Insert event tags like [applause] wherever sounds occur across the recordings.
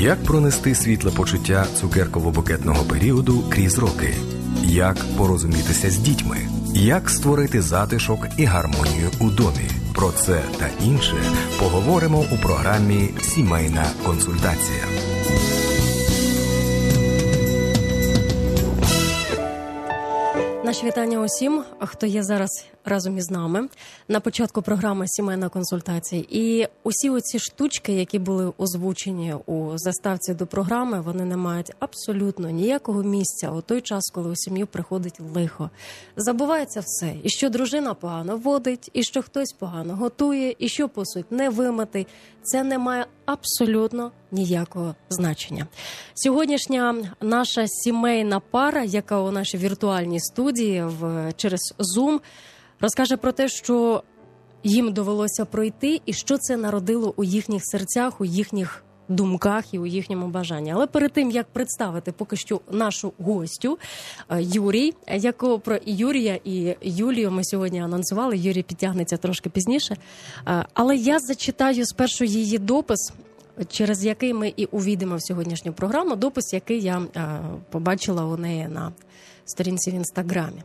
Як пронести світле почуття цукерково-букетного періоду крізь роки? Як порозумітися з дітьми? Як створити затишок і гармонію у домі? Про це та інше поговоримо у програмі Сімейна консультація. Наші вітання усім, хто є зараз разом із нами на початку програми Сімейна консультація. І усі оці штучки, які були озвучені у заставці до програми, вони не мають абсолютно ніякого місця у той час, коли у сім'ю приходить лихо. Забувається все, і що дружина погано водить, і що хтось погано готує, і що по суті не вимити. Це не має абсолютно ніякого значення. Сьогоднішня наша сімейна пара, яка у нашій віртуальній студії в через Zoom, розкаже про те, що їм довелося пройти, і що це народило у їхніх серцях, у їхніх думках і у їхньому бажанні. Але перед тим як представити поки що нашу гостю е, Юрій, якого про Юрія і Юлію ми сьогодні анонсували. Юрій підтягнеться трошки пізніше. Е, Але я зачитаю спершу її допис. Через який ми і увійдемо в сьогоднішню програму, допис, який я е, побачила у неї на сторінці в інстаграмі.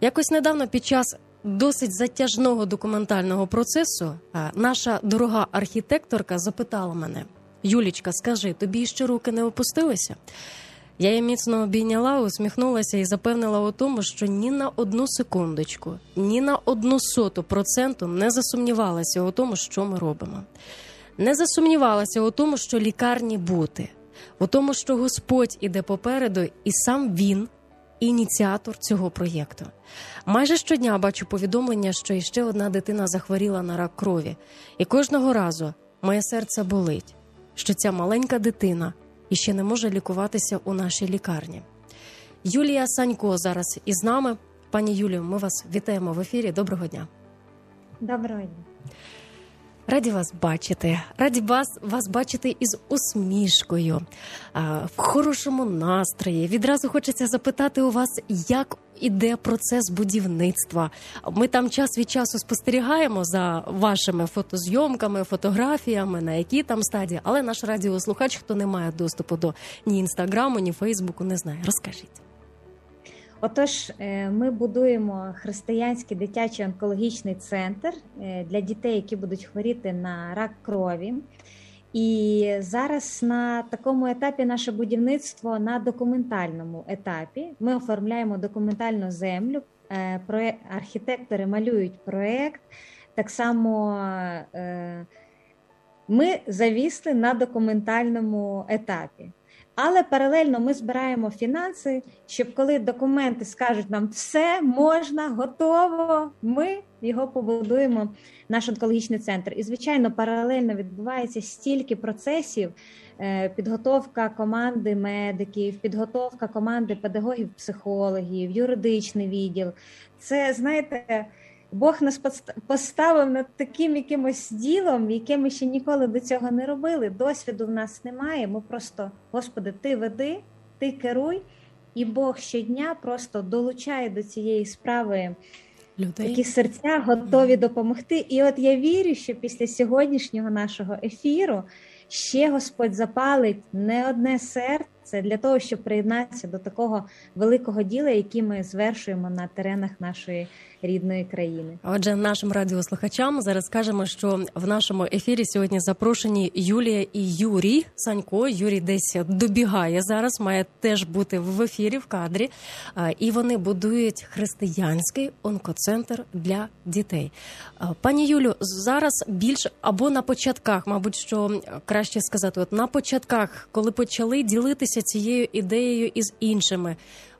Якось недавно під час досить затяжного документального процесу е, наша дорога архітекторка запитала мене: Юлічка, скажи, тобі ще руки не опустилися? Я її міцно обійняла, усміхнулася і запевнила у тому, що ні на одну секундочку, ні на одну соту проценту не засумнівалася у тому, що ми робимо. Не засумнівалася у тому, що лікарні бути, у тому, що Господь іде попереду, і сам він ініціатор цього проєкту. Майже щодня бачу повідомлення, що іще одна дитина захворіла на рак крові, і кожного разу моє серце болить, що ця маленька дитина іще не може лікуватися у нашій лікарні. Юлія Санько зараз із нами. Пані Юлію, ми вас вітаємо в ефірі. Доброго дня. Доброго дня. Раді вас бачити, раді вас вас бачити із усмішкою, в хорошому настрої. Відразу хочеться запитати у вас, як іде процес будівництва. Ми там час від часу спостерігаємо за вашими фотозйомками, фотографіями, на які там стадії. Але наш радіослухач, хто не має доступу до ні інстаграму, ні Фейсбуку, не знає. Розкажіть. Отож, ми будуємо християнський дитячий онкологічний центр для дітей, які будуть хворіти на рак крові. І зараз на такому етапі наше будівництво на документальному етапі. Ми оформляємо документальну землю, архітектори малюють проєкт. Так само ми завісли на документальному етапі. Але паралельно ми збираємо фінанси, щоб коли документи скажуть нам все можна, готово, ми його побудуємо, наш онкологічний центр. І, звичайно, паралельно відбувається стільки процесів: підготовка команди медиків, підготовка команди педагогів, психологів, юридичний відділ. Це знаєте. Бог нас поставив над таким якимось ділом, яке ми ще ніколи до цього не робили. Досвіду в нас немає. Ми просто, Господи, ти веди, ти керуй, і Бог щодня просто долучає до цієї справи Людей. такі серця готові допомогти. І от я вірю, що після сьогоднішнього нашого ефіру ще Господь запалить не одне серце для того, щоб приєднатися до такого великого діла, який ми звершуємо на теренах нашої рідної країни. Отже, нашим радіослухачам зараз скажемо, що в нашому ефірі сьогодні запрошені Юлія і Юрій Санько. Юрій десь добігає зараз, має теж бути в ефірі в кадрі. І вони будують християнський онкоцентр для дітей. Пані Юлю, зараз більш або на початках, мабуть, що краще сказати, от на початках, коли почали ділитися цією ідеєю із іншими.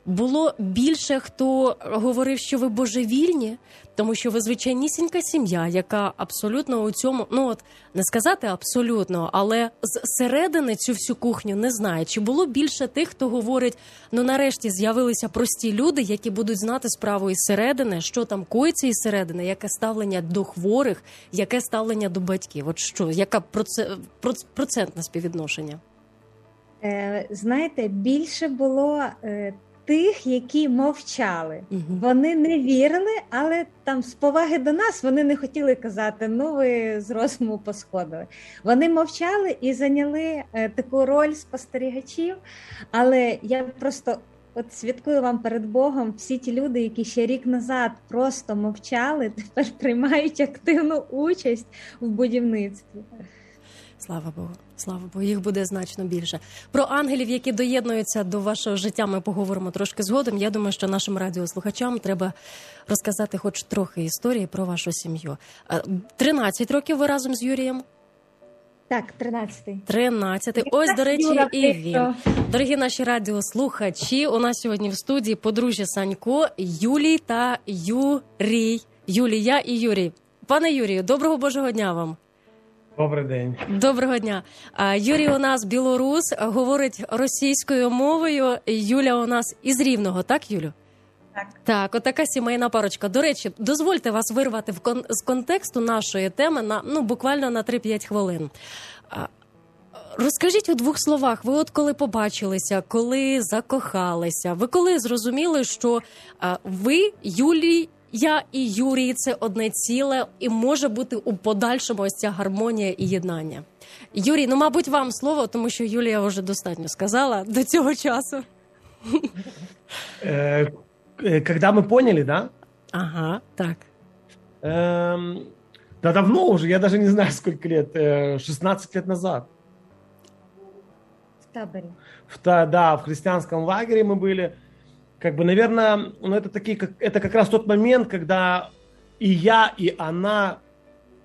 було більше хто говорив, що ви божевільні, тому що ви звичайнісінька сім'я, яка абсолютно у цьому, ну от не сказати абсолютно, але зсередини цю всю кухню не знає. Чи було більше тих, хто говорить: ну нарешті з'явилися прості люди, які будуть знати справу із середини, що там коїться із середини, яке ставлення до хворих, яке ставлення до батьків? От що, яка проце- проц- процентне співвідношення? Е, знаєте, більше було е, тих, які мовчали. Вони не вірили, але там з поваги до нас вони не хотіли казати, ну ви з розуму посходили. Вони мовчали і зайняли е, таку роль спостерігачів. Але я просто от свідкую вам перед Богом, всі ті люди, які ще рік назад просто мовчали, тепер приймають активну участь в будівництві. Слава Богу, слава Богу, їх буде значно більше. Про ангелів, які доєднуються до вашого життя, ми поговоримо трошки згодом. Я думаю, що нашим радіослухачам треба розказати хоч трохи історії про вашу сім'ю. Е, 13 років ви разом з Юрієм. Так, 13-й. 13. Ось, до речі, і він. Дорогі наші радіослухачі, у нас сьогодні в студії подружжя Санько, Юлій та Юрій. Юлія і Юрій. Пане Юрію, доброго Божого дня вам. Добрий день. Доброго дня. Юрій у нас білорус, говорить російською мовою. Юля у нас із Рівного, так, Юлю? Так. Так, отака сімейна парочка. До речі, дозвольте вас вирвати в кон- з контексту нашої теми на ну буквально на 3-5 хвилин. Розкажіть у двох словах, ви от коли побачилися, коли закохалися, ви коли зрозуміли, що ви, Юлій, я і Юрій це одне ціле, і може бути у подальшому ось ця гармонія і єднання. Юрій, ну мабуть, вам слово, тому що Юлія вже достатньо сказала до цього часу. Э, э, Когда мы поняли, да? Ага, так. Эм, Да давно уже, я даже не знаю, сколько лет, э, 16 лет назад. В таборі. В, та- да, в христианском лагере мы были. Как бы, наверное, ну, это, такие, как, это как раз тот момент, когда и я, и она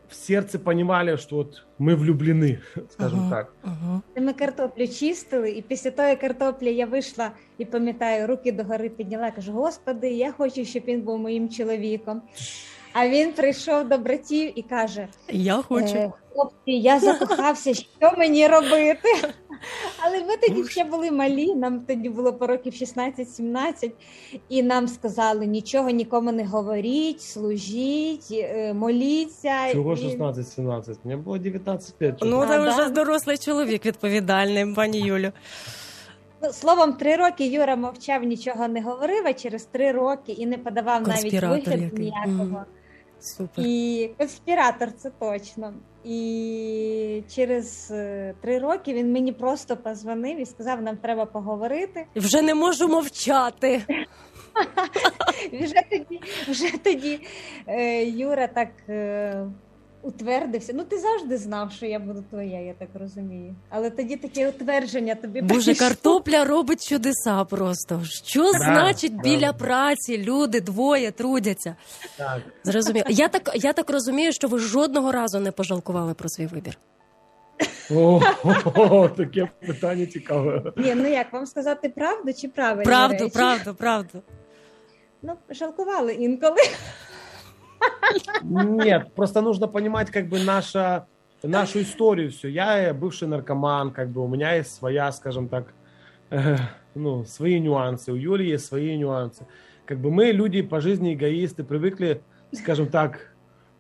в сердце понимали, что вот мы влюблены, [laughs] скажем Ага. так. Ага. Ми картоплю чистили, і після тої картоплі я вийшла і пам'ятаю, руки догори підняла. Кажу: Господи, я хочу, щоб він був моїм чоловіком. А він прийшов до братів і каже: Я хочу. «Е, хлопці, я закохався, що мені робити? Але ми тоді ще були малі, нам тоді було по років 16-17, і нам сказали: нічого нікому не говоріть, служіть, е, моліться. Чего І- 16-17? Мне было 19 лет. Ну, А, це да? вже дорослий чоловік відповідальний, пані Юлю. Ну, словом, три роки Юра мовчав, нічого не говорив, а через три роки і не подавав навіть який. ніякого. Супер. І конспіратор, це точно. І через е, три роки він мені просто позвонив і сказав, нам треба поговорити. Вже не можу мовчати. [laughs] Вже тоді, вже тоді е, Юра так е, утвердився. Ну, ти завжди знав, що я буду твоя, я так розумію. Але тоді таке утвердження тобі Боже, прийшло. картопля робить чудеса просто. Що значить да. біля праці люди двоє трудяться? Так. Зрозуміло. Я так, я так розумію, що ви жодного разу не пожалкували про свій вибір. О, таке питання цікаве. Ні, ну як вам сказати правду чи правильно? Правду, правду, правду. Ну, жалкували інколи. Нет, просто нужно понимать как бы наша, нашу историю все. Я бывший наркоман, как бы у меня есть своя, скажем так, э, ну, свои нюансы. У Юли есть свои нюансы. Как бы мы люди по жизни эгоисты, привыкли, скажем так,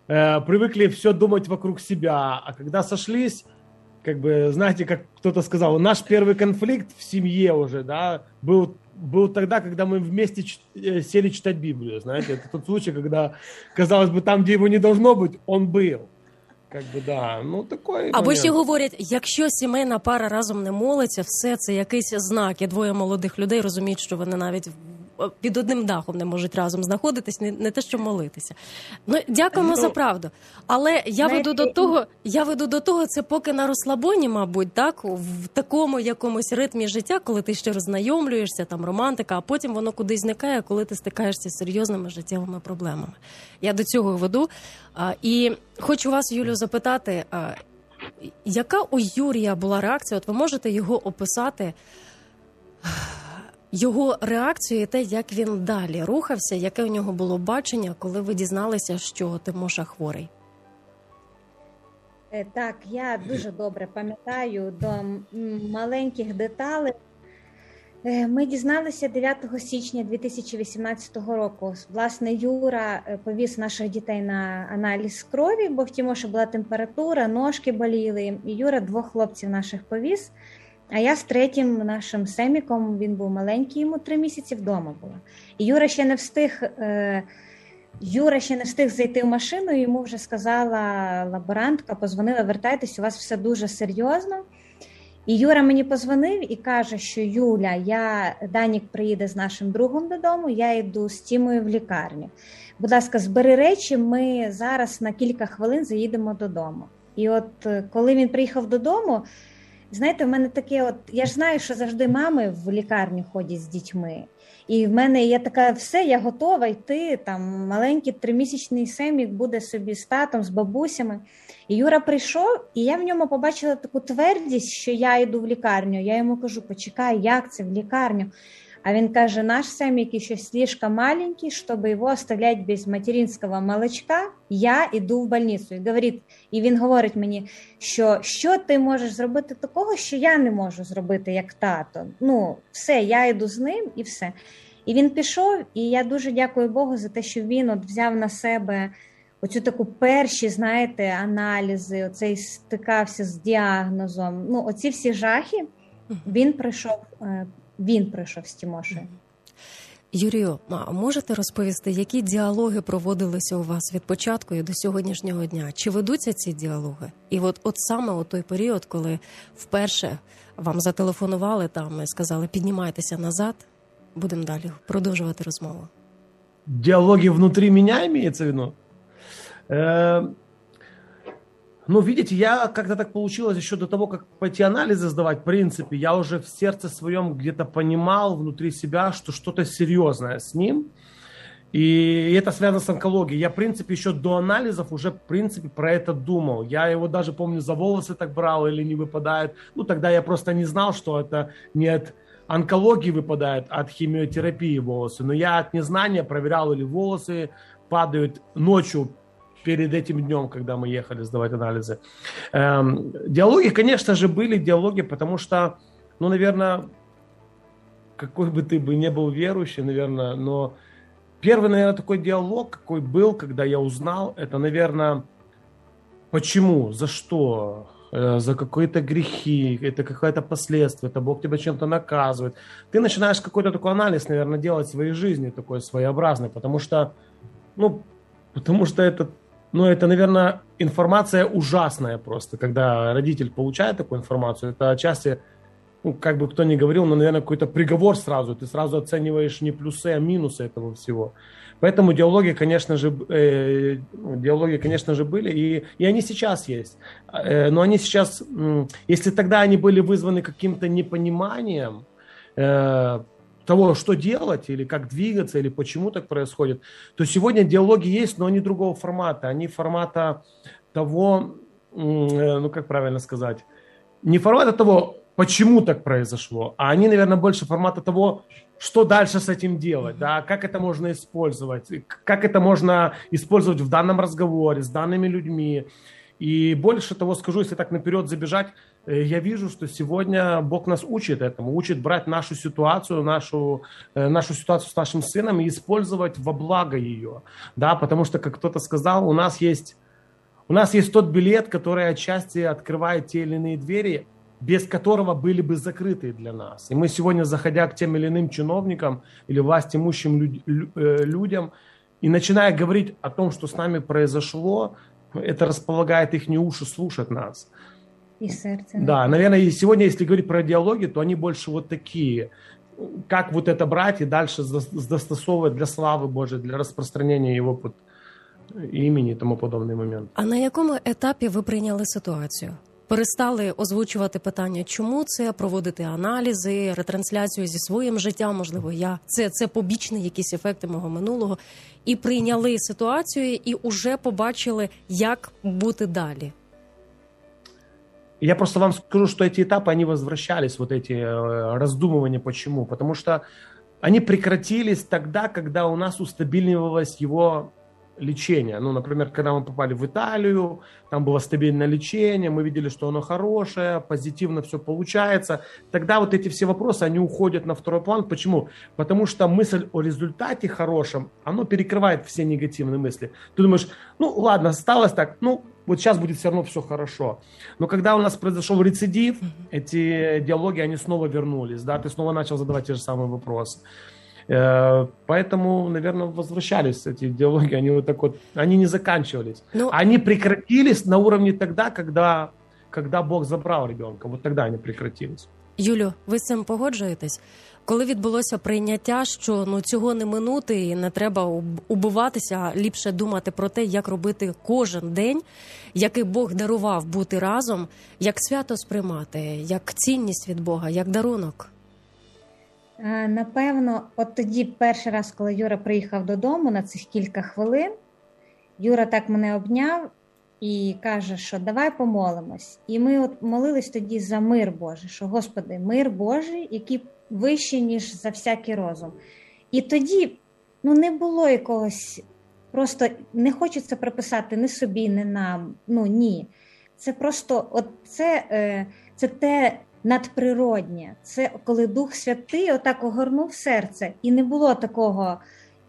э, привыкли все думать вокруг себя. А когда сошлись, как бы, знаете, как кто-то сказал, наш первый конфликт в семье уже, да, был, был тогда, когда мы вместе чит- э, сели читать Библию, знаете, это тот случай, когда, казалось бы, там, где его не должно быть, он был. Как бы, да, ну, такой Або момент. ще говорять, якщо сімейна пара разом не молиться, все це якийсь знак. І двоє молодих людей розуміють, що вони навіть в- під одним дахом не можуть разом знаходитись, не, не те, що молитися. Ну дякуємо Ну, за правду. Але я знаєте, веду до того, я веду до того, це поки на розслабоні, мабуть, так в такому якомусь ритмі життя, коли ти ще роззнайомлюєшся, там романтика, а потім воно кудись зникає, коли ти стикаєшся з серйозними життєвими проблемами. Я до цього веду. А, і хочу вас, Юлю, запитати, а, яка у Юрія була реакція? От ви можете його описати? Його реакцію і те, як він далі рухався, яке у нього було бачення, коли ви дізналися, що Тимоша хворий. Е, Так, я дуже добре пам'ятаю до маленьких деталей. Е, Ми дізналися 9 січня 2018 року. Власне, Юра е, повіз наших дітей на аналіз крові, бо в Тімоші була температура, ножки боліли. І Юра двох хлопців наших повіз. А я з третім нашим семіком, він був маленький, йому три місяці вдома була. І Юра ще не встиг. е, Юра ще не встиг зайти в машину, йому вже сказала лаборантка, позвонила, вертайтесь, у вас все дуже серйозно. І Юра мені позвонив і каже, що Юля, я Данік приїде з нашим другом додому, я йду з Тімою в лікарню. Будь ласка, збери речі, ми зараз на кілька хвилин заїдемо додому. І от е, коли він приїхав додому, знаєте, в мене таке, от я ж знаю, що завжди мами в лікарню ходять з дітьми. І в мене є така, все, я готова йти. Там маленький тримісячний семік буде собі з татом, з бабусями. І Юра прийшов, і я в ньому побачила таку твердість, що я йду в лікарню. Я йому кажу: почекай, як це в лікарню? А він каже: наш семік еще слишком маленький, щоб його оставлять без материнського молочка, я йду в больницю. І говорить, і він говорить мені, що що ти можеш зробити такого, що я не можу зробити як тато. Ну, все, я йду з ним і все. І він пішов, і я дуже дякую Богу за те, що він от взяв на себе оцю таку перші, знаєте, аналізи, оцей стикався з діагнозом. Ну, оці всі жахи він прийшов, е, він прийшов з Тімошею. Юрію, а можете розповісти, які діалоги проводилися у вас від початку і до сьогоднішнього дня? Чи ведуться ці діалоги? І от, от саме у той період, коли вперше вам зателефонували там і сказали, піднімайтеся назад, будемо далі продовжувати розмову. Диалоги внутри меня имеется в Э, Ну, видите, я как-то так получилось еще до того, как пойти анализы сдавать, в принципе, я уже в сердце своем где-то понимал внутри себя, что что-то серьезное с ним. И это связано с онкологией. Я, в принципе, еще до анализов уже, в принципе, про это думал. Я его даже, помню, за волосы так брал или не выпадает. Ну, тогда я просто не знал, что это не от онкологии выпадает, а от химиотерапии волосы. Но я от незнания проверял, или волосы падают ночью перед этим днем, когда мы ехали сдавать анализы. Эм, диалоги, конечно же, были диалоги, потому что, ну, наверное, какой бы ты бы не был верующий, наверное, но первый, наверное, такой диалог, какой был, когда я узнал, это, наверное, почему, за что, э, за какие-то грехи, это какое-то последствие, это Бог тебя чем-то наказывает. Ты начинаешь какой-то такой анализ, наверное, делать в своей жизни, такой своеобразный, потому что, ну, потому что это ну, это, наверное, информация ужасная просто, когда родитель получает такую информацию. Это отчасти, ну, как бы кто ни говорил, но, наверное, какой-то приговор сразу. Ты сразу оцениваешь не плюсы, а минусы этого всего. Поэтому диалоги, конечно же, э, диалоги, конечно же, были, и, и они сейчас есть. Э, но они сейчас, э, если тогда они были вызваны каким-то непониманием, э, того, что делать, или как двигаться, или почему так происходит, то сегодня диалоги есть, но они другого формата. Они формата того, ну как правильно сказать, не формата того, почему так произошло, а они, наверное, больше формата того, что дальше с этим делать, да, как это можно использовать, как это можно использовать в данном разговоре с данными людьми. И больше того скажу, если так наперед забежать, я вижу, что сегодня Бог нас учит этому, учит брать нашу ситуацию, нашу, нашу ситуацию с нашим сыном и использовать во благо ее, да, потому что, как кто-то сказал, у нас есть, у нас есть тот билет, который отчасти открывает те или иные двери, без которого были бы закрыты для нас. И мы сегодня, заходя к тем или иным чиновникам или власть имущим люд, людям, и начиная говорить о том, что с нами произошло, это располагает их уши слушать нас. И сердце. Да, наверное, и сегодня, если говорить про диалоги, то они больше вот такие. Как вот это брать и дальше застосовывать для славы Божией, для распространения Его под имени и тому подобный момент. А на якому етапі ви прийняли ситуацію? Перестали озвучувати питання, чому це проводити аналізи, ретрансляцію зі своїм життям, можливо, я це це побічні якісь ефекти мого минулого, і прийняли ситуацію, і вже побачили, як бути далі. Я просто вам скажу, что эти этапы, они возвращались, вот эти э, раздумывания, почему. Потому что они прекратились тогда, когда у нас устабиливалось его лечение. Ну, например, когда мы попали в Италию, там было стабильное лечение, мы видели, что оно хорошее, позитивно все получается. Тогда вот эти все вопросы, они уходят на второй план. Почему? Потому что мысль о результате хорошем, оно перекрывает все негативные мысли. Ты думаешь, ну ладно, осталось так, ну вот сейчас будет все равно все хорошо. Но когда у нас произошел рецидив, эти диалоги, они снова вернулись, да, ты снова начал задавать те же самые вопросы. Э, поэтому, наверное, возвращались эти диалоги, они вот так вот, они не заканчивались. Ну, они прекратились на уровне тогда, когда, когда Бог забрал ребенка. Вот тогда они прекратились. Юлю, ви з цим погоджуєтесь? Коли відбулося прийняття, що ну цього не минути, і не треба убиватися, а ліпше думати про те, як робити кожен день, який Бог дарував бути разом, як свято сприймати, як цінність від Бога, як дарунок. Напевно, от тоді, перший раз, коли Юра приїхав додому на цих кілька хвилин, Юра так мене обняв і каже, що давай помолимось. І ми от молились тоді за мир Божий, що Господи, мир Божий, який вищий, ніж за всякий розум. І тоді ну, не було якогось, просто не хочеться приписати ні собі, ні нам. Ну ні. Це просто от це, е, це те надприроднє. Це коли Дух Святий отак огорнув серце, і не було такого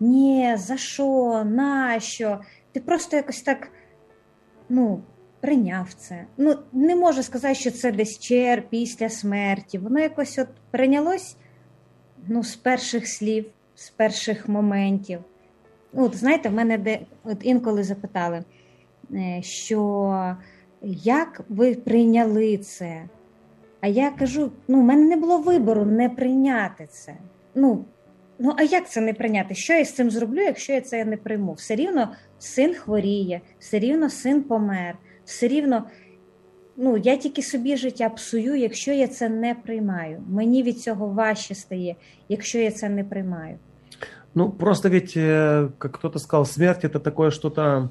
ні, за що, нащо. Ти просто якось так ну, прийняв це. Ну, Не можу сказати, що це десь чер після смерті. Воно якось от прийнялось ну, з перших слів, з перших моментів. Ну, от, Знаєте, в мене де от інколи запитали, е, що як ви прийняли це? А я кажу: ну, в мене не було вибору не прийняти це. Ну, ну а як це не прийняти? Що я з цим зроблю, якщо я це не прийму? Все рівно син хворіє, все рівно син помер, все рівно. Ну, я тільки собі життя псую, якщо я це не приймаю. Мені від цього важче стає, якщо я це не приймаю. Ну, просто ведь, как кто-то сказал, смерть это такое что-то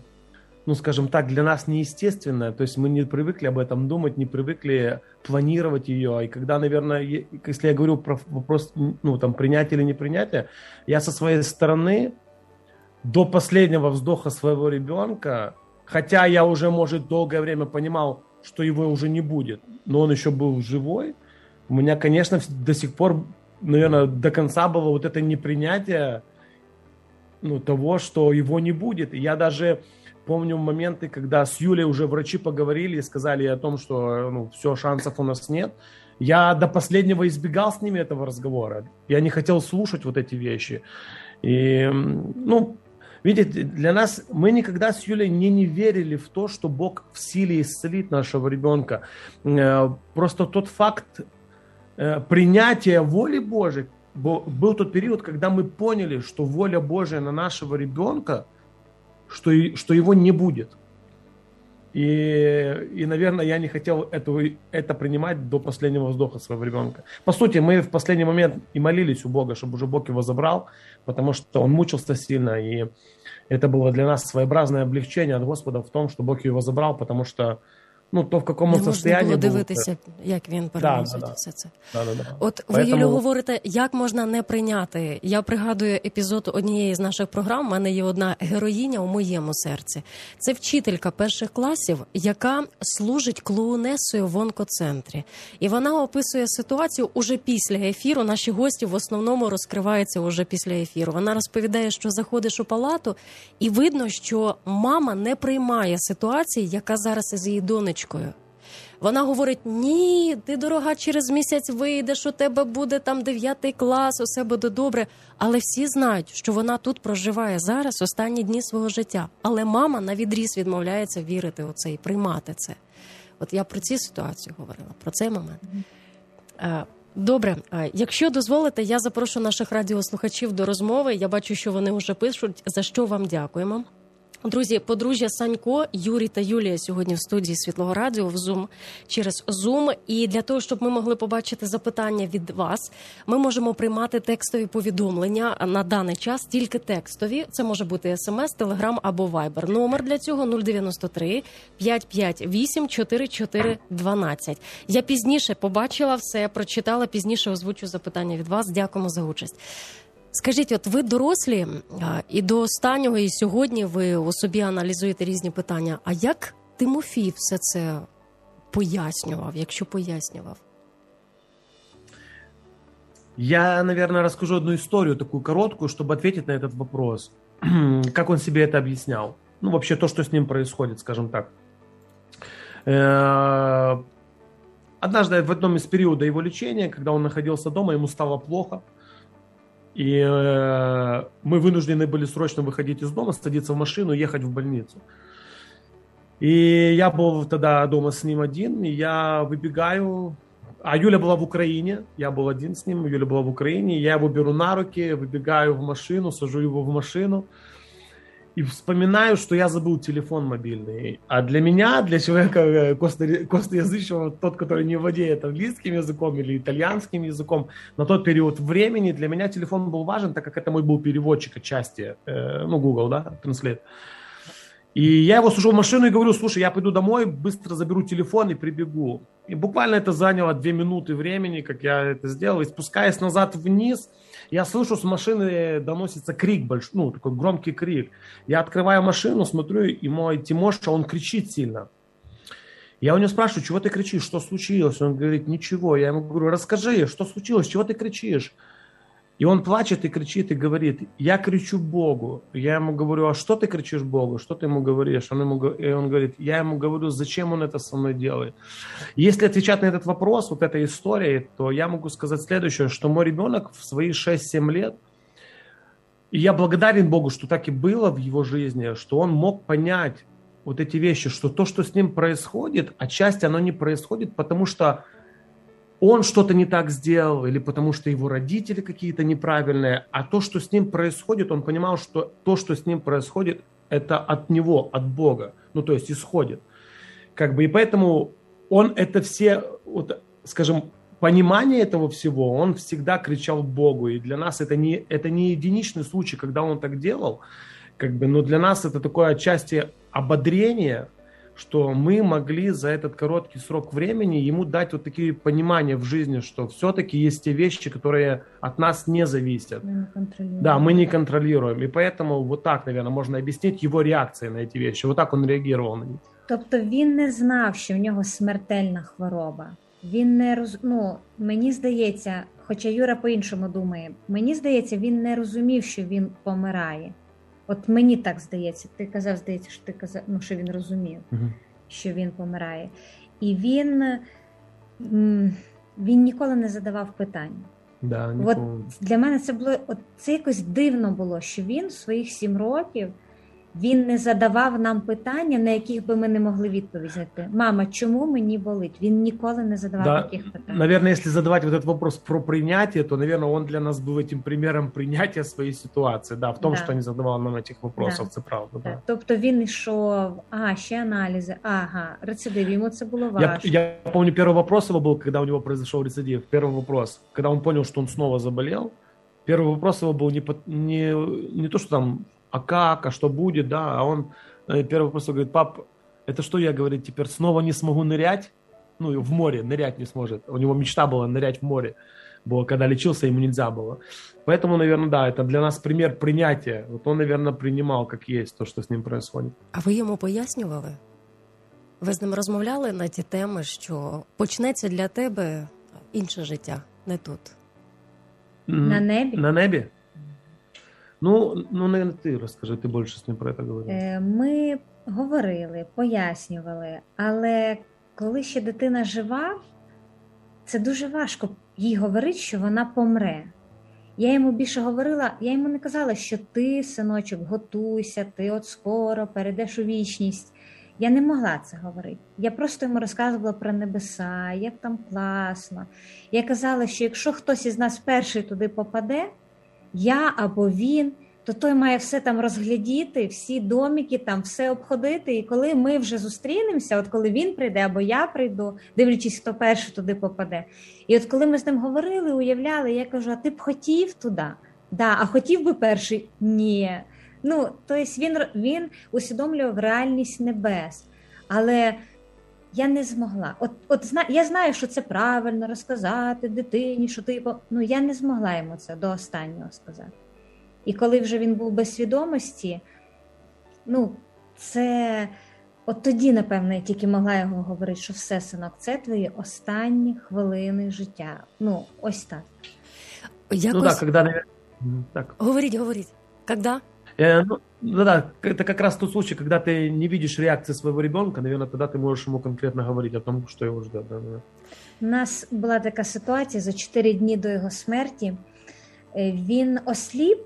ну, скажем так, для нас неестественная. То есть мы не привыкли об этом думать, не привыкли планировать ее. И когда, наверное, если я говорю про вопрос, ну, там, принятия или не принятия, я со своей стороны до последнего вздоха своего ребенка, хотя я уже, может, долгое время понимал, что его уже не будет, но он еще был живой, у меня, конечно, до сих пор, наверное, до конца было вот это непринятие ну, того, что его не будет. И я даже Помню моменты, когда с Юлей уже врачи поговорили и сказали о том, что ну, все, шансов у нас нет. Я до последнего избегал с ними этого разговора. Я не хотел слушать вот эти вещи. И, ну, видите, для нас, мы никогда с Юлей не, не верили в то, что Бог в силе исцелит нашего ребенка. Э, просто тот факт э, принятия воли Божией, был тот период, когда мы поняли, что воля Божия на нашего ребенка – что, что его не будет. И, и, наверное, я не хотел этого, это принимать до последнего вздоха своего ребенка. По сути, мы в последний момент и молились у Бога, чтобы уже Бог его забрал, потому что он мучился сильно. И это было для нас своеобразное облегчение от Господа в том, что Бог его забрал, потому что ну то в якому не можна було дивитися, як він переносить да, да, все це. Да, да, да. От ви Поэтому... Юлю, говорите, як можна не прийняти. Я пригадую епізод однієї з наших програм. У мене є одна героїня у моєму серці. Це вчителька перших класів, яка служить клоунесою в онкоцентрі, і вона описує ситуацію уже після ефіру. Наші гості в основному розкриваються уже після ефіру. Вона розповідає, що заходиш у палату, і видно, що мама не приймає ситуації, яка зараз із її донечкою донечкою. Вона говорить: ні, ти дорога через місяць вийдеш, у тебе буде там дев'ятий клас, усе буде добре. Але всі знають, що вона тут проживає зараз останні дні свого життя. Але мама на відріз відмовляється вірити у це і приймати це. От я про ці ситуації говорила, про цей момент. Е, добре, е, якщо дозволите, я запрошу наших радіослухачів до розмови. Я бачу, що вони вже пишуть. За що вам дякуємо. Друзі, подружжя Санько, Юрій та Юлія сьогодні в студії Світлого Радіо в Zoom через Zoom. І для того, щоб ми могли побачити запитання від вас, ми можемо приймати текстові повідомлення на даний час, тільки текстові. Це може бути смс, телеграм або вайбер. Номер для цього 093 558 4412. Я пізніше побачила все, прочитала пізніше. Озвучу запитання від вас. Дякуємо за участь. Скажіть, от ви дорослі, і до останнього, і сьогодні ви у собі аналізуєте різні питання. А як Тимофій все це пояснював, якщо пояснював? Я, наверное, расскажу одну историю, такую короткую, чтобы ответить на этот вопрос. [clears throat] как он себе это объяснял? Ну, вообще то, что с ним происходит, скажем так. Э, однажды в одном из периодов его лечения, когда он находился дома, ему стало плохо – и э, мы вынуждены были срочно выходить из дома, садиться в машину, ехать в больницу. И я был тогда дома с ним один, и я выбегаю. А Юля была в Украине, я был один с ним, Юля была в Украине. Я его беру на руки, выбегаю в машину, сажу его в машину и вспоминаю, что я забыл телефон мобильный. А для меня, для человека э, костоязычного, тот, который не владеет английским языком или итальянским языком, на тот период времени для меня телефон был важен, так как это мой был переводчик отчасти, э, ну, Google, да, Translate. И я его сажу в машину и говорю, слушай, я пойду домой, быстро заберу телефон и прибегу. И буквально это заняло две минуты времени, как я это сделал. И спускаясь назад вниз, я слышу, с машины доносится крик, больш... ну, такой громкий крик. Я открываю машину, смотрю, и мой Тимоша, он кричит сильно. Я у него спрашиваю, чего ты кричишь, что случилось? Он говорит, ничего. Я ему говорю, расскажи, что случилось, чего ты кричишь? И он плачет и кричит и говорит, я кричу Богу. Я ему говорю, а что ты кричишь Богу? Что ты ему говоришь? Он ему, и он говорит, я ему говорю, зачем он это со мной делает? Если отвечать на этот вопрос, вот этой истории, то я могу сказать следующее, что мой ребенок в свои 6-7 лет, и я благодарен Богу, что так и было в его жизни, что он мог понять вот эти вещи, что то, что с ним происходит, отчасти оно не происходит, потому что он что-то не так сделал, или потому что его родители какие-то неправильные, а то, что с ним происходит, он понимал, что то, что с ним происходит, это от него, от Бога, ну то есть исходит. Как бы, и поэтому он это все, вот, скажем, понимание этого всего, он всегда кричал Богу, и для нас это не, это не единичный случай, когда он так делал, как бы, но для нас это такое отчасти ободрение, что мы могли за этот короткий срок времени ему дать вот такие понимания в жизни, что все-таки есть те вещи, которые от нас не зависят. Мы не да, мы не контролируем. И поэтому вот так, наверное, можно объяснить его реакции на эти вещи. Вот так он реагировал на них. Тобто він не знав, що в нього смертельна хвороба. Він не роз... ну, мені здається, хоча Юра по-іншому думає, мені здається, він не розумів, що він помирає. От мені так здається, ти казав, здається, що ти казав, ну, що він розумів, угу. що він помирає. І він він ніколи не задавав питань. Да, От Для мене це було от це якось дивно було, що він своїх сім років він не задавав нам питання, на яких би ми не могли відповідати. Мама, чому мені болить? Він ніколи не задавав да, таких питань. Наверное, если задавать вот этот вопрос про принятие, то, наверное, он для нас был этим примером принятия своей ситуации. Да, в том, да. что не задавал нам этих вопросов, да. це правда. Да. Тобто він йшов, а, ще аналізи, ага, рецидив, йому це було важко. Я, я помню, первый вопрос его был, когда у него произошел рецидив. Первый вопрос, когда он понял, что он снова заболел, первый вопрос его был не, не, не то, что там а как, а что будет, да, а он э, первый вопрос говорит, пап, это что я, говорит, теперь снова не смогу нырять? Ну, в море нырять не сможет. У него мечта была нырять в море. Было, когда лечился, ему нельзя было. Поэтому, наверное, да, это для нас пример принятия. Вот он, наверное, принимал как есть то, что с ним происходит. А ви йому пояснювали? Ви з ним розмовляли на ті теми, що почнеться для тебе інше життя, не тут? На небі? На небі? Ну, ну не ти розкажи, ти більше з ним про це говорив. Е, ми говорили, пояснювали, але коли ще дитина жива, це дуже важко їй говорити, що вона помре. Я йому більше говорила, я йому не казала, що ти, синочок, готуйся, ти от скоро перейдеш у вічність. Я не могла це говорити. Я просто йому розказувала про небеса, як там класно. Я казала, що якщо хтось із нас перший туди попаде, я або він, то той має все там розглядіти, всі доміки, там все обходити. І коли ми вже зустрінемося, от коли він прийде або я прийду, дивлячись, хто перший туди попаде. І от коли ми з ним говорили, уявляли, я кажу: а ти б хотів туди? Да, а хотів би перший? Ні. Ну, тобто він він усвідомлював реальність небес. Але я не змогла. От от я знаю, що це правильно розказати дитині, що ти ну я не змогла йому це до останнього сказати. І коли вже він був без свідомості, ну, це от тоді, напевно, я тільки могла його говорити, що все, синок, це твої останні хвилини життя. Ну, ось так. Якось... Ну так, когда, так. Говоріть, говоріть. Когда? Э, ну, да, да, это как раз тот случай, когда ты не видишь реакции своего ребенка, наверное, тогда ты можешь ему конкретно говорить о том, что его ждет. Да, да. У нас була така ситуація за 4 дні до його смерті. Він осліп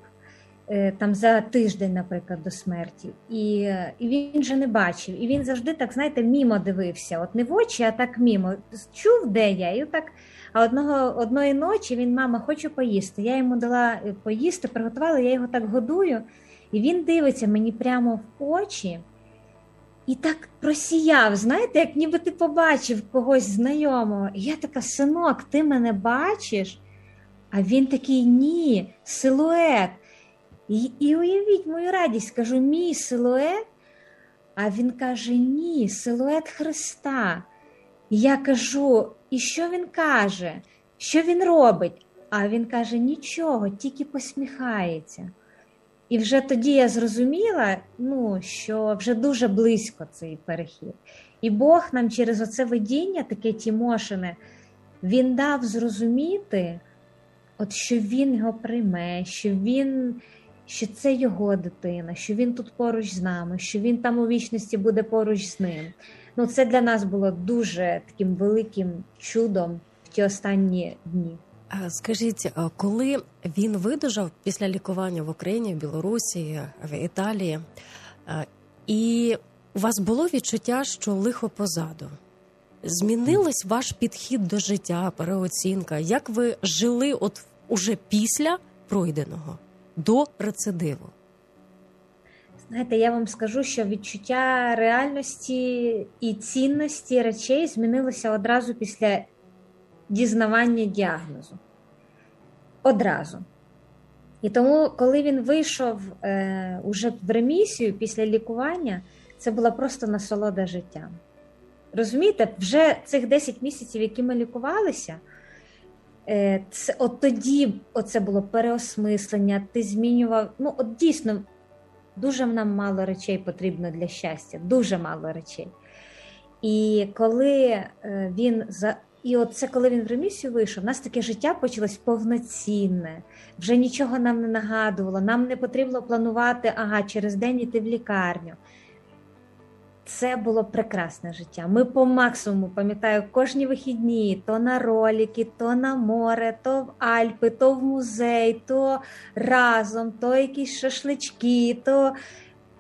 Е, там за тиждень, наприклад, до смерті, і і він вже не бачив. І він завжди так, знаєте, мімо дивився. От не в очі, а так мімо. Чув, де я. І так, А одного одної ночі він, мама, хочу поїсти. Я йому дала е, поїсти, приготувала, я його так годую, і він дивиться мені прямо в очі. І так просіяв, знаєте, як ніби ти побачив когось знайомого. І я така, синок, ти мене бачиш? А він такий ні, силует. І і уявіть мою радість, кажу, мій силует. А він каже: Ні, силует Христа. І я кажу, і що він каже? Що він робить? А він каже: нічого, тільки посміхається. І вже тоді я зрозуміла, ну, що вже дуже близько цей перехід. І Бог нам через оце видіння, таке Тімошине, він дав зрозуміти, от що він його прийме, що він що це його дитина, що він тут поруч з нами, що він там у вічності буде поруч з ним. Ну, це для нас було дуже таким великим чудом в ті останні дні. Скажіть, коли він видужав після лікування в Україні, в Білорусі, в Італії, і у вас було відчуття, що лихо позаду? Змінилось ваш підхід до життя, переоцінка? Як ви жили от уже після пройденого? до рецидиву? Знаєте, я вам скажу, що відчуття реальності і цінності речей змінилося одразу після дізнавання діагнозу. Одразу. І тому, коли він вийшов е, уже в ремісію після лікування, це була просто насолода життям. Розумієте, вже цих 10 місяців, які ми лікувалися. Е, це от тоді оце було переосмислення, ти змінював. Ну, от дійсно, дуже нам мало речей потрібно для щастя, дуже мало речей. І коли е, він за. І от це коли він в ремісію вийшов, у нас таке життя почалось повноцінне, вже нічого нам не нагадувало, нам не потрібно планувати, ага, через день іти в лікарню. Це було прекрасне життя. Ми по максимуму пам'ятаю кожні вихідні, то на роліки, то на море, то в Альпи, то в музей, то разом, то якісь шашлички, то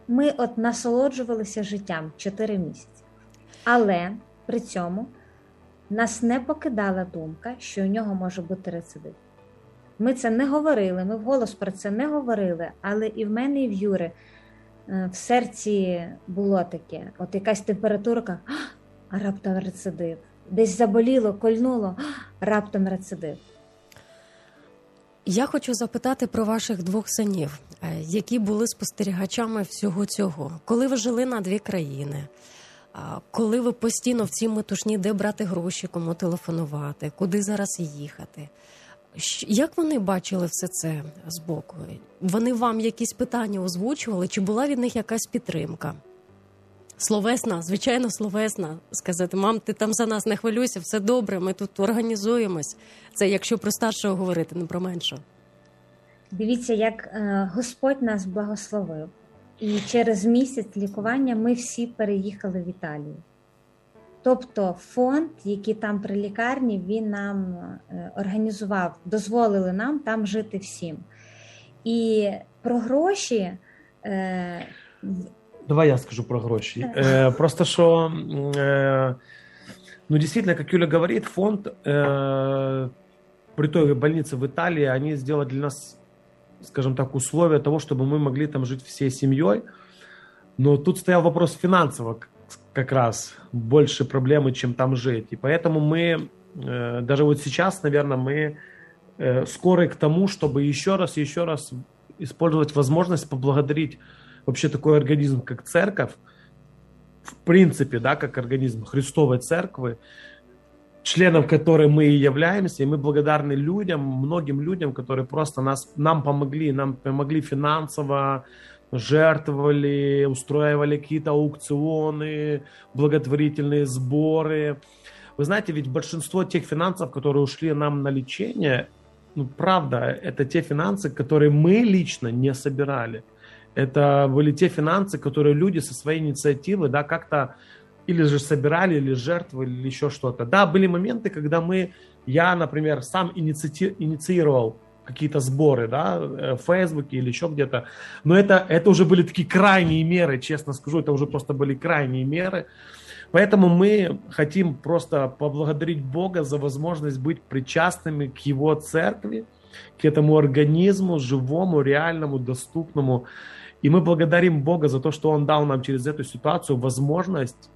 ми от насолоджувалися життям 4 місяці. Але при цьому нас не покидала думка, що у нього може бути рецидив. Ми це не говорили, ми вголос про це не говорили, але і в мене, і в Юри. Е, в серці було таке: от якась температурка, а раптом рецидив. Десь заболіло, кольнуло, раптом рецидив. Я хочу запитати про ваших двох синів, е, які були спостерігачами всього цього, коли ви жили на дві країни, коли ви постійно в цій метушні, де брати гроші, кому телефонувати, куди зараз їхати. Як вони бачили все це з боку? Вони вам якісь питання озвучували, чи була від них якась підтримка? Словесна, звичайно, словесна. Сказати, мам, ти там за нас не хвилюйся, все добре, ми тут організуємось. Це якщо про старшого говорити, не про меншого. Дивіться, як е, Господь нас благословив. І через місяць лікування ми всі переїхали в Італію. Тобто фонд, який там при лікарні, він нам е, організував, дозволили нам там жити всім. І про гроші. Е, Давай я скажу про гроші. Э, просто что, э, ну, действительно, как Юля говорит, фонд э, при той больнице в Италии, они сделали для нас скажем так, условия того, чтобы мы могли там жить всей семьей. Но тут стоял вопрос финансово как раз больше проблемы, чем там жить. И поэтому мы, э, даже вот сейчас, наверное, мы э, скоры к тому, чтобы еще раз, еще раз использовать возможность поблагодарить вообще такой организм, как церковь, в принципе, да, как организм Христовой Церкви, членом которой мы и являемся, и мы благодарны людям, многим людям, которые просто нас, нам помогли, нам помогли финансово, жертвовали, устраивали какие-то аукционы, благотворительные сборы. Вы знаете, ведь большинство тех финансов, которые ушли нам на лечение, ну, правда, это те финансы, которые мы лично не собирали. Это были те финансы, которые люди со своей инициативы, да, как-то или же собирали, или жертвовали, или еще что-то. Да, были моменты, когда мы, я, например, сам иници... инициировал какие-то сборы, да, э, в Фейсбуке или еще где-то. Но это, это уже были такие крайние меры, честно скажу, это уже просто были крайние меры. Поэтому мы хотим просто поблагодарить Бога за возможность быть причастными к Его церкви, к этому организму, живому, реальному, доступному. И мы благодарим Бога за то, что Он дал нам через эту ситуацию возможность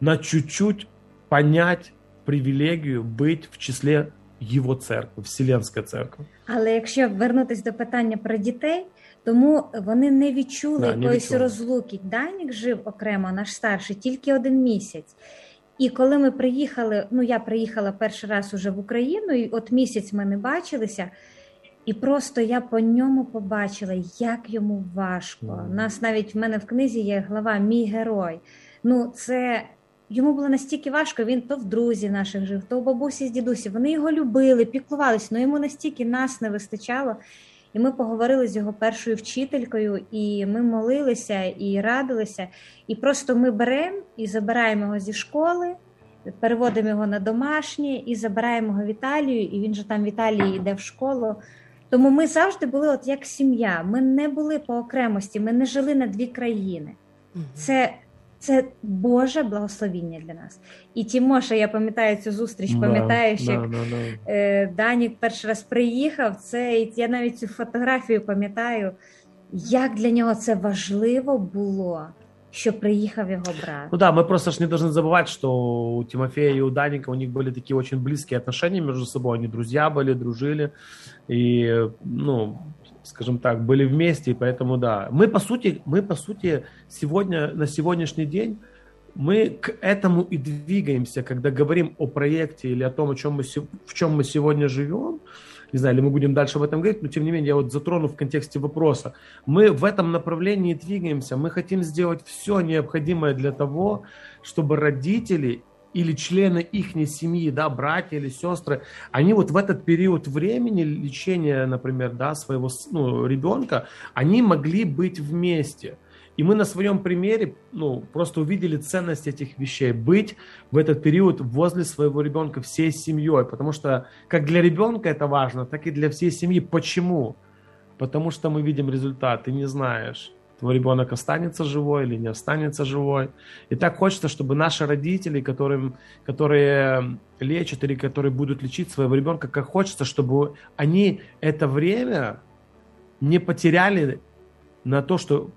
на чуть-чуть понять привілегію бути в числі його церкви, Вселенська церква. Але якщо вернутися до питання про дітей, тому вони не відчули Да, не якоїсь відчули. розлуки. Данік жив окремо, наш старший, тільки один місяць. І коли ми приїхали, ну я приїхала перший раз уже в Україну, і от місяць ми не бачилися. І просто я по ньому побачила, як йому важко. У Нас навіть в мене в книзі є глава Мій герой. Ну, це йому було настільки важко. Він то в друзі наших жив, то у бабусі з дідусі. Вони його любили, піклувались, але йому настільки нас не вистачало. І ми поговорили з його першою вчителькою, і ми молилися і радилися. І просто ми беремо і забираємо його зі школи, переводимо його на домашнє і забираємо його в Італію. І він же там в Італії йде в школу. Тому ми завжди були от як сім'я. Ми не були по окремості, ми не жили на дві країни. Це, це Боже благословіння для нас. І Тімоша, я пам'ятаю цю зустріч, пам'ятаєш, да, як да, да. е, Данік перший раз приїхав. Це і я навіть цю фотографію пам'ятаю, як для нього це важливо було, що приїхав його брат. Ну да, мы просто ж не должны забывать, что у Тимофея и у Даника у них были такие очень близкие отношения между собой. Они друзья были, дружили. И, ну, скажем так, были вместе, и поэтому да. Мы, по сути, мы, по сути, сегодня, на сегодняшний день мы к этому и двигаемся, когда говорим о проекте или о том, о чем мы, в чем мы сегодня живем. Не знаю, или мы будем дальше об этом говорить, но тем не менее, я вот затрону в контексте вопроса. Мы в этом направлении двигаемся. Мы хотим сделать все необходимое для того, чтобы родители или члены их семьи, да, братья или сестры, они вот в этот период времени лечения, например, да, своего ну, ребенка, они могли быть вместе. И мы на своем примере ну, просто увидели ценность этих вещей. Быть в этот период возле своего ребенка всей семьей. Потому что как для ребенка это важно, так и для всей семьи. Почему? Потому что мы видим результат. Ты не знаешь, твой ребенок останется живой или не останется живой. И так хочется, чтобы наши родители, которым, которые лечат или которые будут лечить своего ребенка, как хочется, чтобы они это время не потеряли на то, что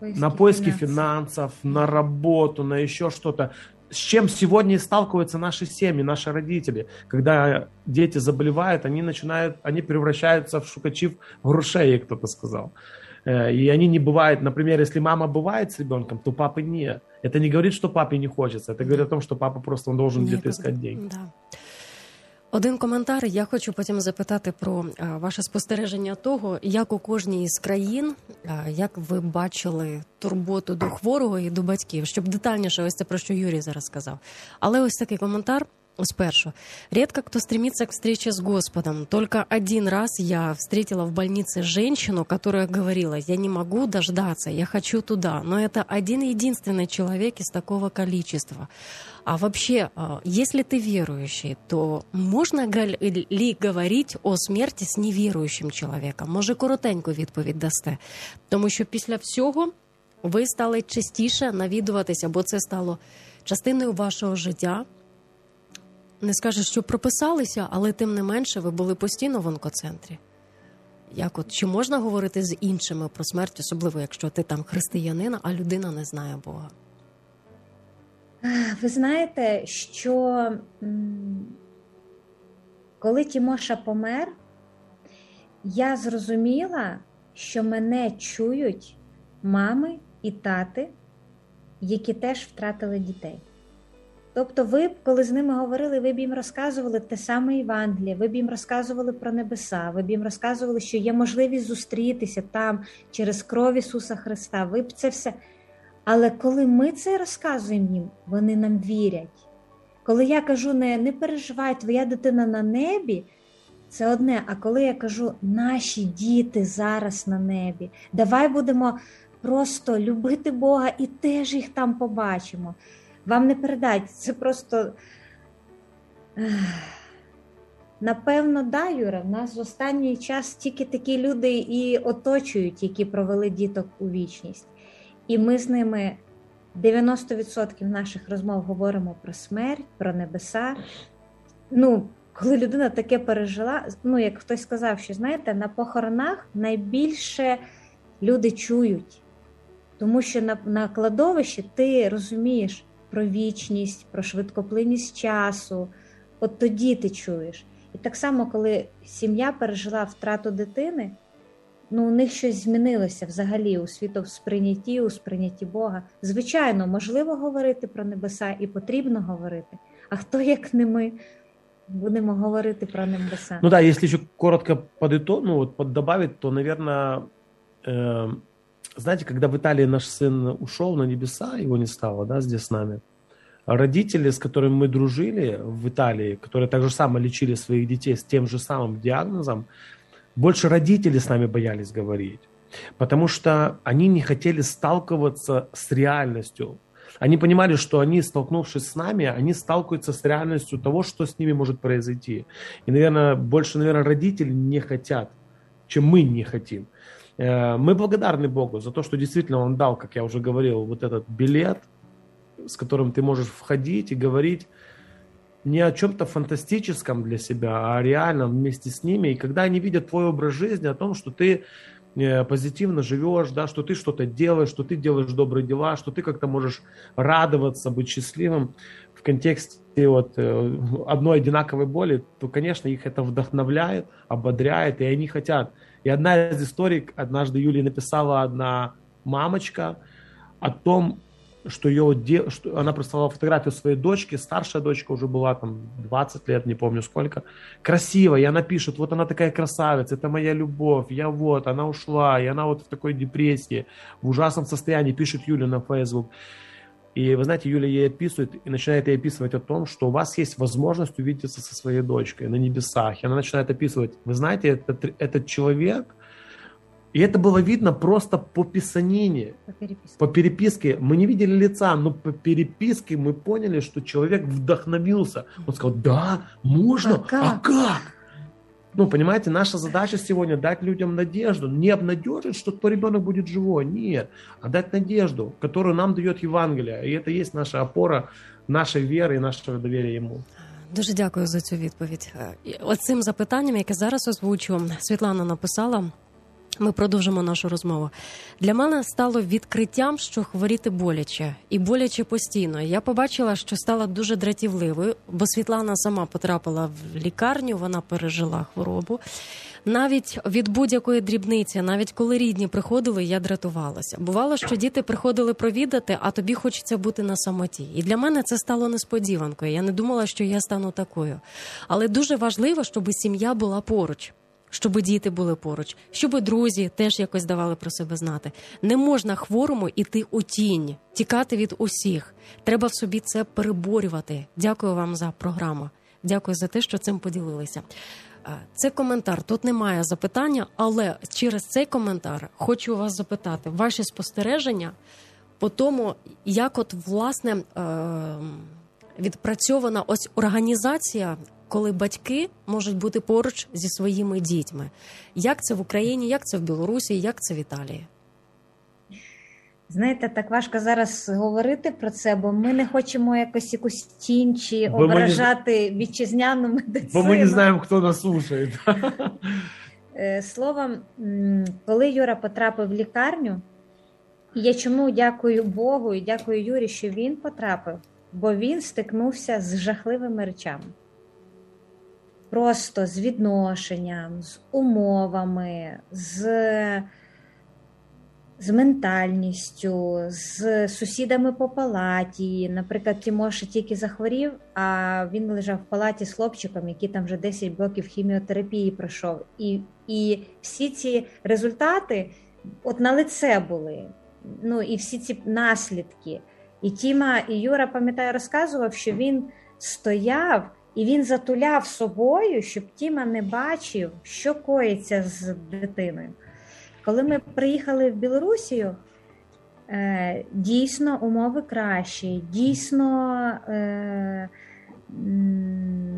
на поиски финансов, на работу, на еще что-то. С чем сегодня сталкиваются наши семьи, наши родители. Когда дети заболевают, они начинают, они превращаются в шукачів грошей, як кто-то сказал. Э, И они не бывают, например, если мама бывает с ребенком, то папы нет. Это не говорит, что папе не хочется. Это говорит о том, что папа просто он должен где-то искать деньги. Да. Один коментар. Я хочу потім запитати про а, ваше спостереження того, як у кожній із країн, а, як ви бачили турботу до хворого і до батьків, щоб детальніше ось це про що Юрій зараз сказав. Але ось такий коментар. Спершу. Редко кто стремится к встрече с Господом. Только один раз я встретила в больнице женщину, которая говорила, я не могу дождаться, я хочу туда. Но это один единственный человек из такого количества. А вообще, а, если ты верующий, то можна га- ли говорити о смерті з невіруючим чоловіком? Може, коротеньку відповідь дасте? Тому що після всього ви стали частіше навідуватися, бо це стало частиною вашого життя. Не скажеш, що прописалися, але тим не менше ви були постійно в онкоцентрі. Як от чи можна говорити з іншими про смерть, особливо якщо ти там християнин, а людина не знає Бога? Ви знаєте, що коли Тімоша помер, я зрозуміла, що мене чують мами і тати, які теж втратили дітей. Тобто, ви коли з ними говорили, ви б їм розказували те саме Євангеліє, ви б їм розказували про небеса, ви б їм розказували, що є можливість зустрітися там через кров Ісуса Христа. Ви б це все. Але коли ми це розказуємо їм, вони нам вірять. Коли я кажу, не, не переживай, твоя дитина на небі, це одне. А коли я кажу, наші діти зараз на небі, давай будемо просто любити Бога і теж їх там побачимо. Вам не передать, це просто. Напевно, да, Юра, в нас в останній час тільки такі люди і оточують, які провели діток у вічність. І ми з ними 90% наших розмов говоримо про смерть, про небеса. Ну, коли людина таке пережила, ну як хтось сказав, що знаєте, на похоронах найбільше люди чують, тому що на, на кладовищі ти розумієш про вічність, про швидкоплинність часу. От тоді ти чуєш. І так само, коли сім'я пережила втрату дитини, ну у них щось змінилося взагалі у світосприйнятті, у сприйнятті Бога. Звичайно, можливо говорити про небеса і потрібно говорити. А хто як не ми? Будемо говорити про небеса. Ну да, если еще коротко подыто, ну вот под то, наверное, э, знаете, когда в Италии наш сын ушел на небеса, его не стало, да, здесь с нами, родители, с которыми мы дружили в Италии, которые так же само лечили своих детей с тем же самым диагнозом, больше родители с нами боялись говорить, потому что они не хотели сталкиваться с реальностью. Они понимали, что они, столкнувшись с нами, они сталкиваются с реальностью того, что с ними может произойти. И, наверное, больше, наверное, родители не хотят, чем мы не хотим. Э, мы благодарны Богу за то, что действительно Он дал, как я уже говорил, вот этот билет, с которым ты можешь входить и говорить не о чем-то фантастическом для себя, а реально вместе с ними. И когда они видят твой образ жизни, о том, что ты э, позитивно живешь, да, что ты что-то делаешь, что ты делаешь добрые дела, что ты как-то можешь радоваться, быть счастливым в контексте вот э, одной одинаковой боли, то, конечно, их это вдохновляет, ободряет, и они хотят. И одна из историй, однажды Юлия написала одна мамочка о том, что ее что она прислала фотографию своей дочки, старшая дочка уже была там 20 лет, не помню сколько, красивая, и она пишет, вот она такая красавица, это моя любовь, я вот, она ушла, и она вот в такой депрессии, в ужасном состоянии, пишет Юля на Facebook. И вы знаете, Юля ей описывает и начинает ей описывать о том, что у вас есть возможность увидеться со своей дочкой на небесах. И она начинает описывать, вы знаете, этот, этот человек, и это было видно просто по писанине, по переписке. по переписке. Мы не видели лица, но по переписке мы поняли, что человек вдохновился. Он сказал, да, можно, а как? А как? Ну, понимаете, наша задача сегодня дать людям надежду. Не обнадежить, что твой ребенок будет живой, нет, а дать надежду, которую нам дает Евангелие. И это есть наша опора нашей веры и нашего доверия Ему. Дуже дякую за цю відповідь. Оцим запитанням, яке зараз озвучу, Світлана написала. Ми продовжимо нашу розмову. Для мене стало відкриттям, що хворіти боляче і боляче постійно. Я побачила, що стала дуже дратівливою, бо Світлана сама потрапила в лікарню, вона пережила хворобу. Навіть від будь-якої дрібниці, навіть коли рідні приходили, я дратувалася. Бувало, що діти приходили провідати, а тобі хочеться бути на самоті. І для мене це стало несподіванкою. Я не думала, що я стану такою. Але дуже важливо, щоб сім'я була поруч щоб діти були поруч, щоб друзі теж якось давали про себе знати. Не можна хворому іти у тінь, тікати від усіх. Треба в собі це переборювати. Дякую вам за програму. Дякую за те, що цим поділилися. Це коментар. Тут немає запитання, але через цей коментар хочу вас запитати ваші спостереження по тому, як от власне відпрацьована ось організація коли батьки можуть бути поруч зі своїми дітьми. Як це в Україні, як це в Білорусі, як це в Італії? Знаєте, так важко зараз говорити про це, бо ми не хочемо якось якусь тінь чи ображати не... вітчизняну медицину. Бо ми не знаємо, хто нас слушає. Е, Словом, коли Юра потрапив в лікарню, і я чому дякую Богу і дякую Юрі, що він потрапив, бо він стикнувся з жахливими речами. Просто з відношенням, з умовами, з, з ментальністю, з сусідами по палаті. Наприклад, Тімоша тільки захворів, а він лежав в палаті з хлопчиком, який там вже 10 блоків хіміотерапії пройшов. І, і всі ці результати от на лице були. Ну і всі ці наслідки. І Тіма, і Юра, пам'ятаю, розказував, що він стояв і він затуляв собою, щоб Тіма не бачив, що коїться з дитиною. Коли ми приїхали в Білорусію, е, дійсно умови кращі, дійсно, е,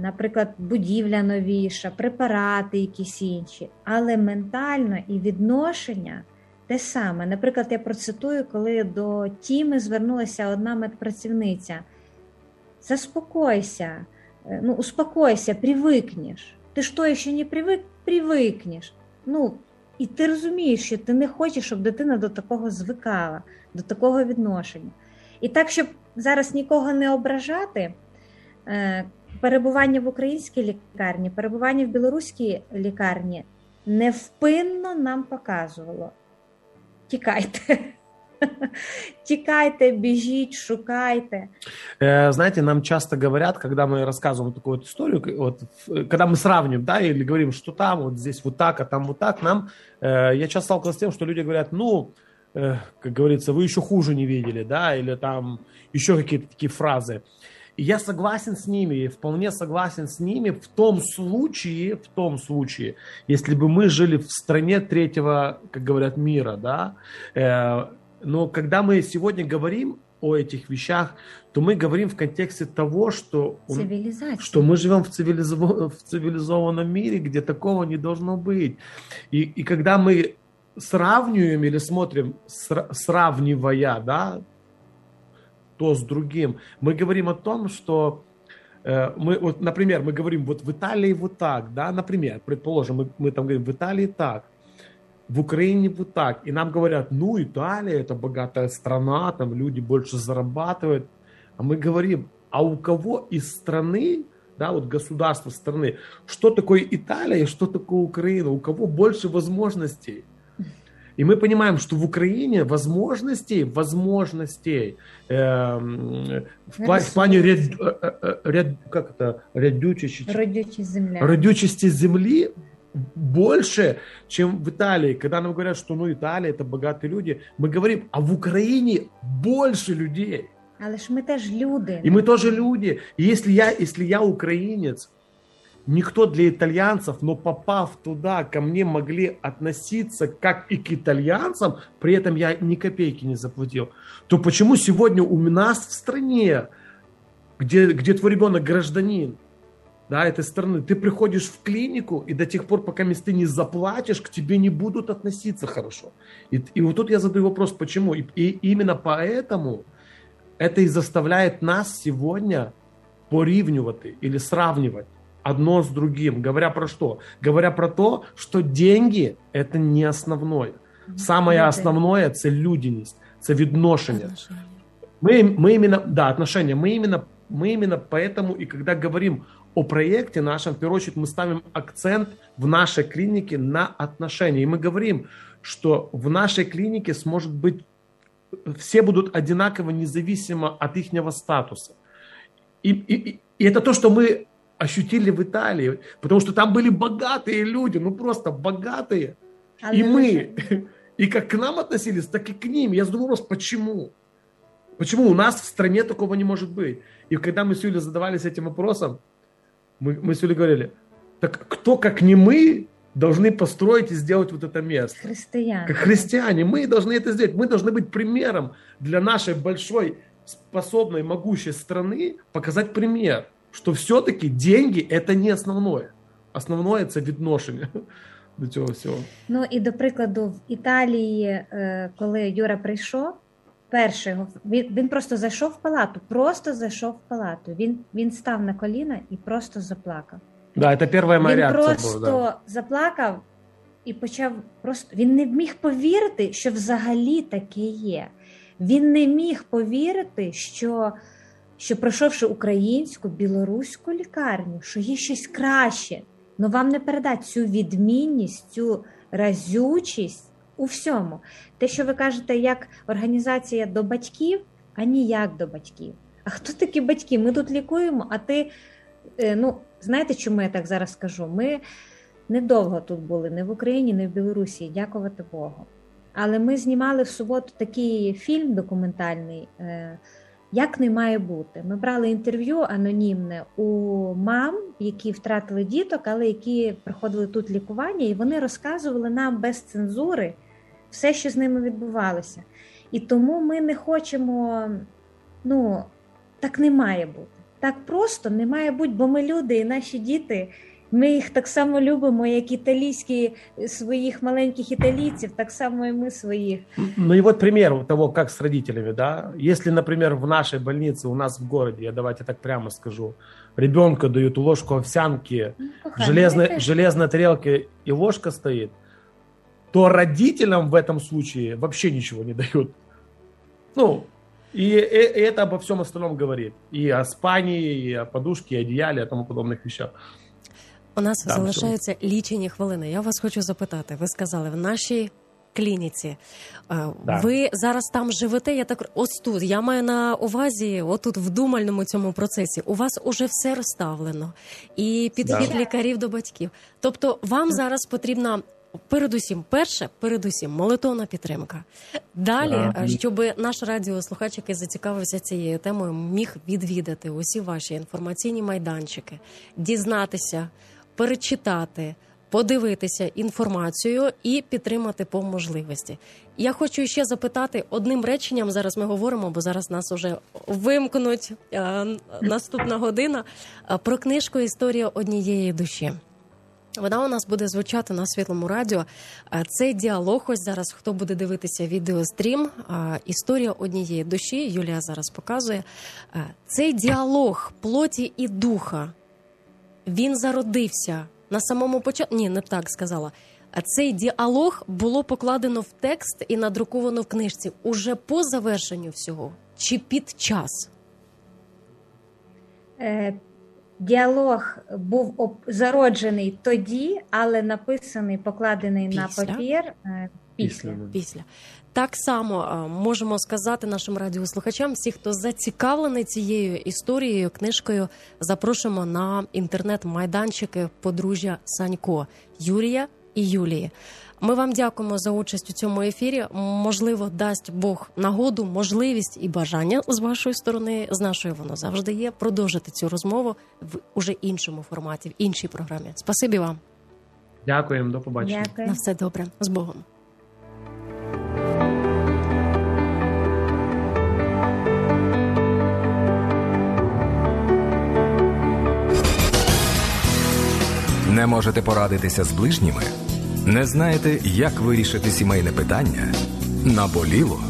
наприклад, будівля новіша, препарати якісь інші, але ментально і відношення те саме. Наприклад, я процитую, коли до Тіми звернулася одна медпрацівниця. Заспокойся, ну, успокойся, привикнеш. Ти то ще не привик, привикнеш. Ну, і ти розумієш, що ти не хочеш, щоб дитина до такого звикала, до такого відношення. І так, щоб зараз нікого не ображати, е, перебування в українській лікарні, перебування в білоруській лікарні невпинно нам показувало. Тікайте. [laughs] Тікайте, біжіть, шукайте. Э, Знаете, нам часто говорят, когда мы рассказываем такую вот историю, к- вот, в- когда мы сравниваем, да, или говорим, что там, вот здесь вот так, а там вот так, нам, э, я часто сталкивался с тем, что люди говорят, ну, э, как говорится, вы еще хуже не видели, да, или там еще какие-то такие фразы. И я согласен с ними, и вполне согласен с ними в том случае, в том случае, если бы мы жили в стране третьего, как говорят, мира, да, э, но когда мы сегодня говорим о этих вещах, то мы говорим в контексте того, что, у- Цивілізація. что мы живем в, цивилизов- в цивилизованном мире, где такого не должно быть. И, и когда мы сравниваем или смотрим, сра- сравнивая, да, то с другим, мы говорим о том, что э, мы, вот, например, мы говорим, вот в Италии вот так, да, например, предположим, мы, мы там говорим, в Италии так, в Украине вот так. И нам говорят, ну, Италия это богатая страна, там люди больше зарабатывают. А мы говорим, а у кого из страны, да, вот государства страны, что такое Италия что такое Украина, у кого больше возможностей? И мы понимаем, что в Украине возможностей, возможностей эм, в, пла- в плане ряд, э, э, ряд- как это, рядючести, Родючість земля. родючести земли больше, чем в Италии. Когда нам говорят, что ну Италия это богатые люди, мы говорим, а в Украине больше людей. Але ж ми теж люди. И мы тоже люди. И если я, если я украинец, никто для итальянцев, но попав туда, ко мне могли относиться как и к итальянцам, при этом я ни копейки не заплатил, то почему сегодня у нас в стране, где, где твой ребенок гражданин, да, этой страны, ты приходишь в клинику, и до тех пор, пока ты не заплатишь, к тебе не будут относиться хорошо. И, и вот тут я задаю вопрос, почему. И, и именно поэтому это и заставляет нас сегодня порівнювати или сравнивать одно с другим. Говоря про что? Говоря про то, что деньги – это не основное. Самое Люди. основное – це людяність, це відношення. Мы, мы именно, да, отношения, мы именно, мы именно поэтому и когда говорим о проекте нашем, в первую очередь мы ставим акцент в нашей клинике на отношения. И мы говорим, что в нашей клинике сможет быть, все будут одинаково независимо от их статуса. И, и, и- это то, что мы ощутили в Италии, потому что там были богатые люди, ну просто богатые. Але И мы, и как к нам относились, так и к ним. Я задаю вопрос, почему? Почему у нас в стране такого не может быть? И когда мы с Юлей задавались этим вопросом, мы, мы с Юлей говорили, так кто, как не мы, должны построить и сделать вот это место? християни. Как христиане, мы должны это сделать. Мы должны быть примером для нашей большой, способной, могущей страны, показать пример, что все-таки деньги – это не основное. Основное – це відношення до цього всього. Ну і до прикладу, в Італії, е, коли Юра прийшов, перший він, він просто зайшов в палату, просто зайшов в палату. Він, він став на коліна і просто заплакав. Да, это первая моя він просто была. Да. заплакав і почав просто він не міг повірити, що взагалі таке є. Він не міг повірити, що, що пройшовши українську, білоруську лікарню, що є щось краще. Ну вам не передать цю відмінність, цю разючість у всьому. Те, що ви кажете, як організація до батьків, а ніяк до батьків. А хто такі батьки? Ми тут лікуємо, а ти, е, ну, знаєте, чому я так зараз скажу? Ми недовго тут були, не в Україні, не в Білорусі, дякувати Богу. Але ми знімали в суботу такий фільм документальний, е, як не має бути. Ми брали інтерв'ю анонімне у мам, які втратили діток, але які проходили тут лікування, і вони розказували нам без цензури все, що з ними відбувалося. І тому ми не хочемо, ну, так не має бути. Так просто не має бути, бо ми люди, і наші діти. Ми їх так само любимо, як італійські своїх маленьких італійців, так само і ми своїх. Ну и вот пример того, как с родителями, да. Если, например, в нашей больнице, у нас в городе, я давайте так прямо скажу, ребенка дают ложку овсянки, Ну, в коханий, железной, ми теж- железной тарелке и ложка стоит, то родителям в этом случае вообще ничего не дают. Ну, и, э- это обо всем остальном говорит. И о спании, и о подушке, и одеяле, и о тому подобных вещах. У нас Так, залишаються лічені хвилини. Я вас хочу запитати. Ви сказали в нашій клініці. е, Так. Ви зараз там живете? Я так ось тут. Я маю на увазі, отут в думальному цьому процесі. У вас уже все розставлено, і підхід Да. лікарів до батьків. Тобто, вам зараз потрібна. Передусім, перше, передусім, молитовна підтримка. Далі, Так. е, щоб наш радіослухач, який зацікавився цією темою, міг відвідати усі ваші інформаційні майданчики, дізнатися, перечитати, подивитися інформацію і підтримати по можливості. Я хочу ще запитати одним реченням. Зараз ми говоримо, бо зараз нас уже вимкнуть е, наступна година е, про книжку Історія однієї душі. Вона у нас буде звучати на світлому радіо. Е, Цей діалог, ось зараз хто буде дивитися відеострім, історія однієї душі. Юлія зараз показує. Цей діалог плоті і духа. Він зародився на самому початку. Ні, не так сказала. А Цей діалог було покладено в текст і надруковано в книжці уже по завершенню всього чи під час. Е, Діалог був зароджений тоді, але написаний, покладений на папір е, після. Після. після. Так само е, можемо сказати нашим радіослухачам, всі, хто зацікавлений цією історією, книжкою, запрошуємо на інтернет-майданчики подружжя Санько Юрія і Юлії. Ми вам дякуємо за участь у цьому ефірі. Можливо, дасть Бог нагоду, можливість і бажання з вашої сторони, з нашої воно завжди є. Продовжити цю розмову в уже іншому форматі, в іншій програмі. Спасибі вам Дякуємо, до побачення. Дякую. на все добре з Богом. Не можете порадитися з ближніми? Не знаєте, як вирішити сімейне питання? Наболіло?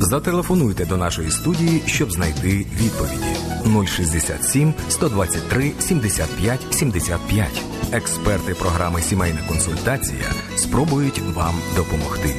Зателефонуйте до нашої студії, щоб знайти відповіді 067 123 75 75. Експерти програми Сімейна консультація спробують вам допомогти.